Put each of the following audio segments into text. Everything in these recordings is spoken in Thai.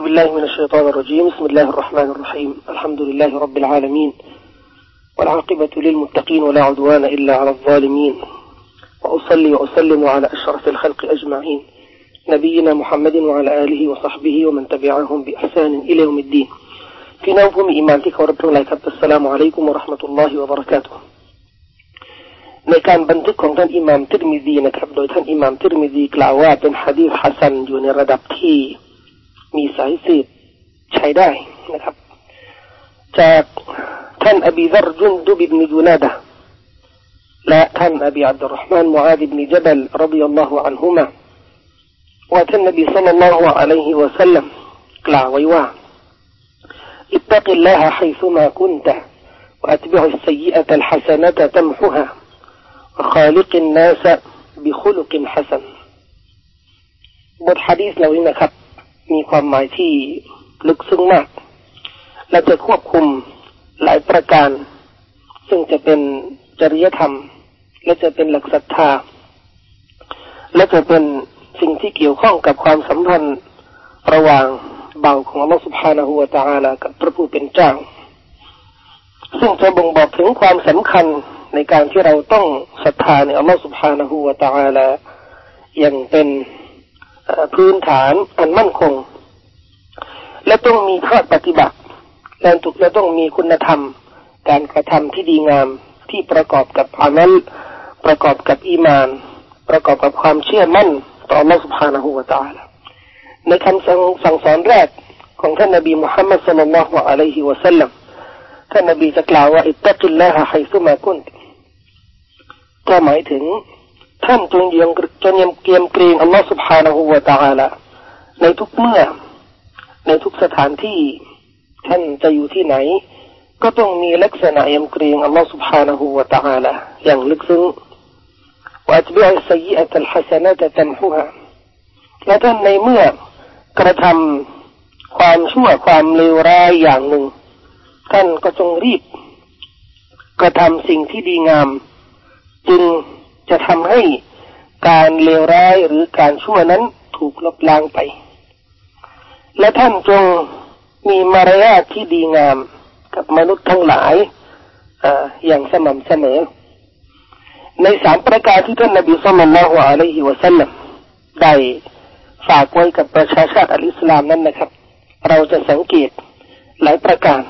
بالله من الشيطان الرجيم بسم الله الرحمن الرحيم الحمد لله رب العالمين والعاقبة للمتقين ولا عدوان إلا على الظالمين وأصلي وأسلم على أشرف الخلق أجمعين نبينا محمد وعلى آله وصحبه ومن تبعهم بإحسان إلى يوم الدين في نوم إيمان ورب الله السلام عليكم ورحمة الله وبركاته ในการบันทึกของท่านอิหม่ามทิรมิซีนะครับโดยท่านอิหม่ามทิรมิซีกล่าวว่าเป็นฮะดีษฮัสันอยู่ในระดับที่ มีสายสืบใช้ได้นะครับจากท่านอบีซัรจุนดุบิบนิจูนาดะและท่านอบีอับดุลรห์มานมุอาดิบนิจับลรดิยัลลอฮุอันฮุมาว่าท่านนบีสัลลัลลอฮุอะลัยฮิวะสัลลัมกล่าวไว้ว่า اتق الله حيثما كنت وأتبع السيئة الحسنة تمحها وخالق الناس بخلق حسن บทฮะดีษเหล่านี้นะครับ มีความหมายที่ลึกซึ้งมาก และจะควบคุมหลายประการ ซึ่งจะเป็นจริยธรรม และจะเป็นหลักศรัทธา และจะเป็นสิ่งที่เกี่ยวข้องกับความสัมพันธ์ระหว่างเบาของอัลลอฮฺสุบฮานาหูวาตาลากับพระผู้เป็นเจ้า ซึ่งจะบ่งบอกถึงความสำคัญในการที่เราต้องศรัทธาในอัลลอฮฺสุบฮานาหูวาตาลาอย่างเป็น พื้นฐานอันมั่นคง และต้องมีข้อปฏิบัติและถูกและต้องมีคุณธรรม การกระทำที่ดีงามที่ประกอบกับอามัลประกอบกับอีมาน ประกอบกับความเชื่อมั่นต่ออัลสุบฮานะฮูวะตาลในคำสั่งสอนแรกของท่านนบีมุฮัมมัดสุลลัลละฮฺอะลัยฮิวะสัลลัมท่านนบีจะกล่าวว่าอิตตัตุลลาฮะไฮซุมากุนก็หมายถึง ท่านจงยังจงยำเกียมเกรงอัลลอฮฺ سبحانه และ تعالى ในทุกเมื่อ ในทุกสถานที่ ท่านจะอยู่ที่ไหน ก็ต้องมีลักษณะยำเกรงอัลลอฮฺ سبحانه และ تعالى อย่างลึกซึ้งว่าจะเป็นสัยอัตลฮัสนะตะตัมฮุฮะและท่านในเมื่อกระทำความชั่วความเลวร้ายอย่างหนึ่ง ท่านก็จงรีบ กระทำสิ่งที่ดีงาม จึง จะทำให้การเลวร้ายหรือการชั่วนั้นถูกลบล้างไป และท่านจงมีมารยาทที่ดีงามกับมนุษย์ทั้งหลายออย่างสม่ำเสมอ ในสามประการที่ท่านนบีสุลต่านละฮ์อะลัยฮิวะสัลลัมได้ฝากไว้กับประชาชาติอัลอิสลามนั้นนะครับ เราจะสังเกตหลายประการ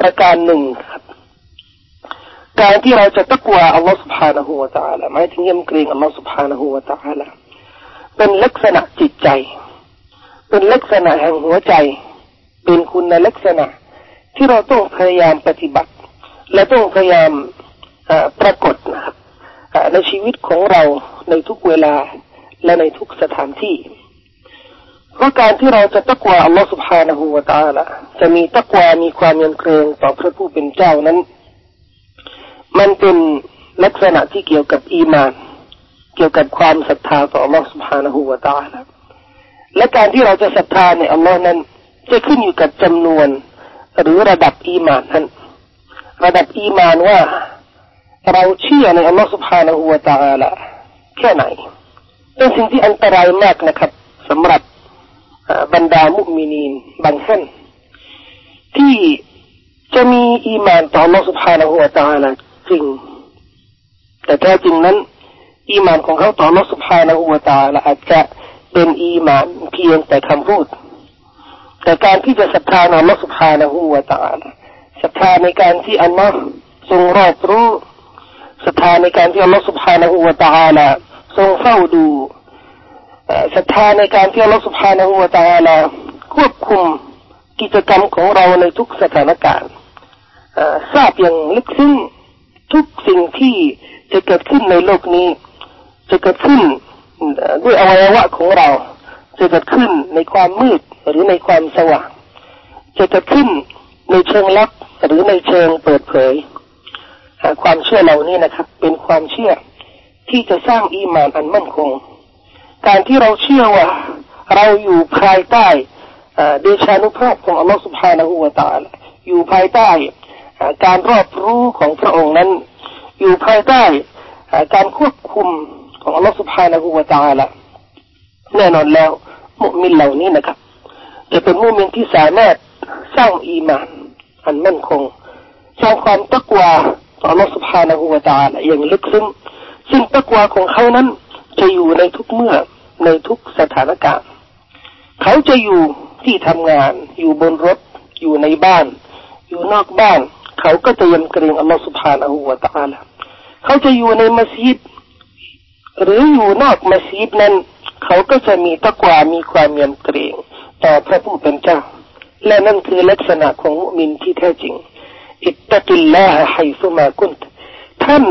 ประการหนึ่ง การที่เราจะตะกัวอัลลอฮฺ سبحانه และ تعالى ะหมายถึงยำเกรงอัลลอฮฺ سبحانه และ تعالى เป็นลักษณะจิตใจ เป็นลักษณะแห่งหัวใจ เป็นคุณลักษณะ ที่เราต้องพยายามปฏิบัติ และต้องพยายามปรากฏนะครับในชีวิตของเราในทุกเวลาและในทุกสถานที่เพราะการที่เราจะตะกัวอัลลอฮฺ سبحانه และ تعالى จะมีตะกัวมีความยำเกรงต่อพระผู้เป็นเจ้านั้น มันเป็นลักษณะที่เกี่ยวกับอีมาน เกี่ยวกับความศรัทธาต่ออัลลอฮฺ سبحانه และ تعالى และการที่เราจะศรัทธาในอัลลอฮ์นั้น จะขึ้นอยู่กับจำนวน หรือระดับอีมานนั้น ระดับอีมานว่า เราเชื่อในอัลลอฮฺ سبحانه และ تعالى แค่ไหน เป็นสิ่งที่อันตรายมากนะครับสำหรับบรรดามุมินีนบางท่านที่จะมีอีมานต่อ Allah سبحانه และ تعالى จริง แต่แท้จริงนั้น อีมานของเขาต่อรถสุภาณอุวตาละอาจจะเป็นอีมานเพียงแต่คำพูด แต่การที่จะศรัทธาในรถสุภาณอุวตาศรัทธาในการที่อัลลอฮ์ทรงรอบรู้ศรัทธาในการที่อัลลอฮ์สุภาณอุตาละทรงเฝ้าดูศรัทธาในการที่อัลลอฮ์สุภาณอุตาละควบคุมกิจกรรมของเราในทุกสถานการณ์ทราบอย่างลึกซึ้ง ทุกสิ่งที่จะเกิดขึ้นในโลกนี้ จะเกิดขึ้นด้วยอวัยวะของเรา จะเกิดขึ้นในความมืดหรือในความสว่าง จะเกิดขึ้นในเชิงลับหรือในเชิงเปิดเผยความเชื่อเหล่านี้นะครับ เป็นความเชื่อที่จะสร้างอีมานอันมั่นคง การที่เราเชื่อว่า เราอยู่ภายใต้เดชานุภาพของอัลลอฮฺสุบฮานะหูวาตาลอยู่ภายใต้ การรอบรู้ของพระองค์นั้น อยู่ภายใต้การควบคุมของอัลลอฮฺสุภฮานะฮูวาตาละแน่นอนแล้ว มุมินเหล่านี้นะครับ จะเป็นมุมินที่สามารถสร้างอีมานอันมั่นคงสร้างความตะกวาต่ออัลลอฮฺสุภฮานะฮูวาตาละอย่างลึกซึ้งซึ่งตะกวาของเขานั้นจะอยู่ในทุกเมื่อในทุกสถานการณ์ เขาจะอยู่ที่ทำงาน อยู่บนรถ อยู่ในบ้าน อยู่นอกบ้าน เขาก็จะยำเกรงอัลลอฮฺ سبحانه และ تعالى เขาจะอยู่ในมัสยิด หรืออยู่นอกมัสยิดนั้น เขาก็จะมีตะกวามีความยำเกรงต่อพระผู้เป็นเจ้า และนั่นคือลักษณะของมุมินที่แท้จริง อิตตะกิลลาฮะไฮซุมากุนท่าน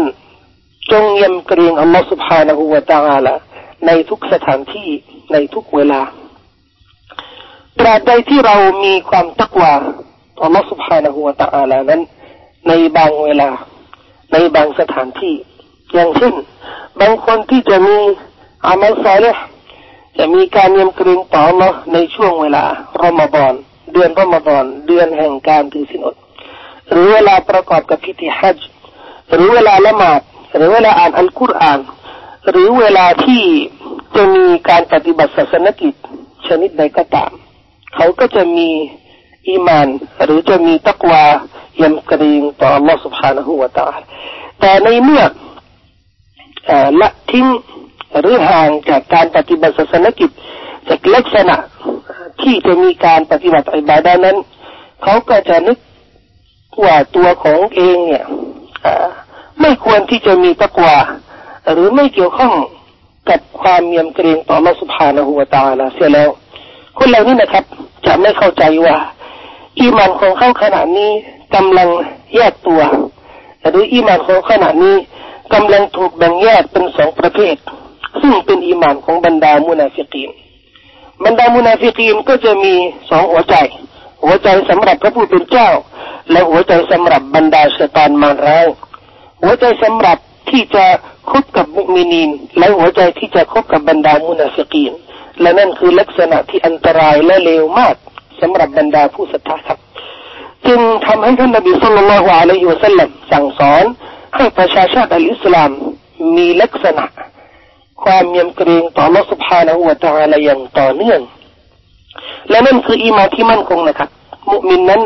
จงยำเกรงอัลลอฮฺ سبحانه และ تعالى ในทุกสถานที่ในทุกเวลาตราบใดที่เรามีความตักวาอัลลอฮฺ سبحانه และ تعالى นั้น ในบางเวลา ในบางสถานที่ อย่างเช่น บางคนที่จะมีอามัลซาเลจะมีการเยำเกรงต่อ Allah ในช่วงเวลารอมฎอนเดือนรอมฎอนเดือนแห่งการถือศีลอดหรือเวลาประกอบกับพิธีฮัจจ์หรือเวลาละหมาดหรือเวลาอ่านอัลกุรอาน หรือเวลาที่จะมีการปฏิบัติศาสนกิจชนิดใดก็ตาม เขาก็จะมีอีมาน หรือจะมีตักวา ยำเกรงต่อ Allah سبحانه และ تعالى แต่ในเมื่อละทิ้งหรือห่างจากการปฏิบัติศาสนกิจจากลักษณะที่จะมีการปฏิบัติอิบาดานั้น เขาก็จะนึกว่าตัวของเองเนี่ยไม่ควรที่จะมีตะกวาหรือไม่เกี่ยวข้องกับความเมียมเกรงต่อมาสุภาณหัวตาลาเสียแล้ว คนเหล่านี้นะครับ จะไม่เข้าใจว่า อีมันของเขาขณะนี้ กำลังแยกตัวหรืออีมันของขณะนี้กำลังถูกแบ่งแยกเป็นสองประเภท ซึ่งเป็นอิมานของบรรดามุนาฟิกีนบรรดามุนาฟิกีนก็จะมีสองหัวใจ หัวใจสำหรับพระผู้เป็นเจ้า และหัวใจสำหรับบรรดาชะตานมารร้ายหัวใจสำหรับที่จะคบกับมุมินีนและหัวใจที่จะคบกับบรรดามุนาฟิกีนและนั่นคือลักษณะที่อันตรายและเลวมากสำหรับบรรดาผู้ศรัทธาครับ จึงทำให้ท่านนบีสุลต่านละอะลัยฮิวสัลลัมสั่งสอน ให้ประชาชาติอิสลามมีลักษณะ ความเยียมเกรงต่อลอสุภาและอวดอะไรอย่างต่อเนื่อง และนั่นคืออีมาที่มั่นคงนะครับ มุมินนั้น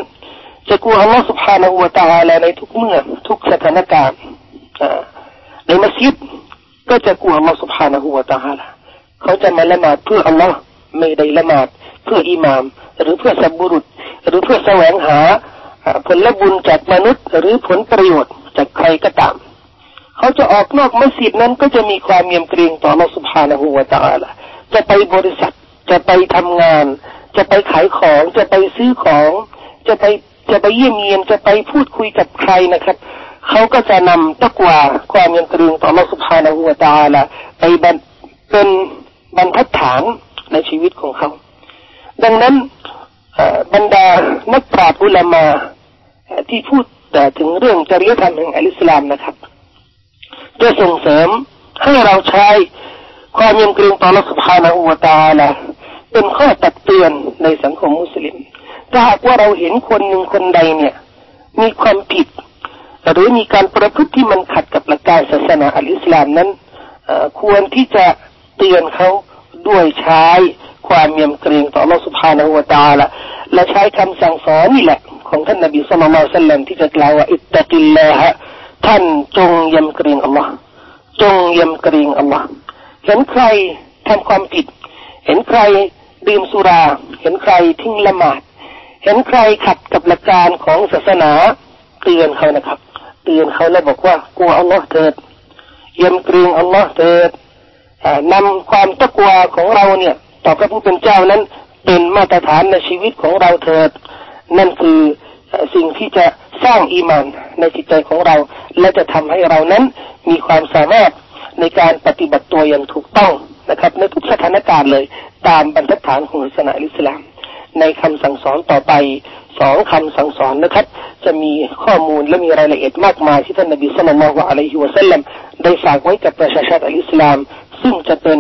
จะกลัวอัลลอฮ์สุบฮานะฮูวะตาลาในทุกเมื่อทุกสถานการณ์ในมัสยิดก็จะกลัวอัลลอฮ์สุบฮานะฮูวะตาละเขาจะมาละหมาดเพื่ออัลลอฮ์ไม่ได้ละหมาดเพื่ออิหมาม หรือเพื่อสับบุรุษ หรือเพื่อแสวงหาผลบุญจากมนุษย์ หรือผลประโยชน์จากใครก็ตาม เขาจะออกนอกมัสยิดนั้นก็จะมีความเยียมเกรงต่อเราสุภาณหัวตาละจะไปบริษัทจะไปทำงาน จะไปขายของจะไปซื้อของ จะไปจะไปเยี่ยมเยียนจะไปพูดคุยกับใครนะครับเขาก็จะนำตะกวาความเยียมเกรงต่อเราสุภาณหัวตาละไปเป็นบรรทัดฐานในชีวิตของเขา ดังนั้น บรรดานักปราชญ์อุลามาที่พูดถึงเรื่องจริยธรรมแห่งอัลอิสลามนะครับจะส่งเสริมให้เราใช้ความยำเกรงต่อรัสุภาณอูตาละเป็นข้อตักเตือนในสังคมมุสลิม ถ้าหากว่าเราเห็นคนหนึ่งคนใดเนี่ย มีความผิด หรือมีการประพฤติที่มันขัดกับหลักการศาสนาอัลอิสลามนั้นควรที่จะเตือนเขาด้วยใช้ความยำเกรงต่อรัสุภาณอูตาละ และใช้คำสั่งสอนนี่แหละ ของท่านนบีสุลต่านสัลลัมที่จะกล่าวว่าอิตตะกิลลาฮะท่านจงยำเกรงอัลลอฮ์จงยำเกรงอัลลอฮ์เห็นใครทำความผิด เห็นใครดื่มสุรา เห็นใครทิ้งละหมาด เห็นใครขัดกับหลักการของศาสนาเตือนเขานะครับ เตือนเขาแล้วบอกว่ากลัวอัลลอฮ์เถิดยำเกรงอัลลอฮ์เถิดนำความตะกวาของเราเนี่ย ต่อพระผู้เป็นเจ้านั้น เป็นมาตรฐานในชีวิตของเราเถิด นั่นคือสิ่งที่จะสร้างอีมานในจิตใจของเรา และจะทำให้เรานั้นมีความสามารถในการปฏิบัติตัวอย่างถูกต้องนะครับ ในทุกสถานการณ์เลย ตามบรรทัดฐานของศาสนาอิสลาม ในคำสั่งสอนต่อไปสองคำสั่งสอนนะครับ จะมีข้อมูลและมีรายละเอียดมากมายที่ท่านนบีสุลต่านละอะลัยฮิวะสัลลัมได้ฝากไว้กับประชาชาติอิสลาม ซึ่งจะเป็น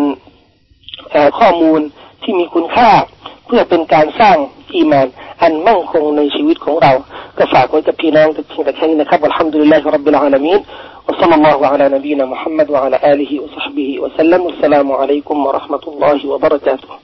ข้อมูลที่มีคุณค่า เพื่อเป็นการสร้างอีมานอันมั่งคงในชีวิตของเราก็ฝากไว้กับพี่น้องทุกท่านแค่นี้นะครับอัลฮัมดุลิลลาฮิรับบิลอาลามีน وصلى الله على نبينا محمد وعلى آله وصحبه وسلم والسلام عليكم ورحمة الله وبركاته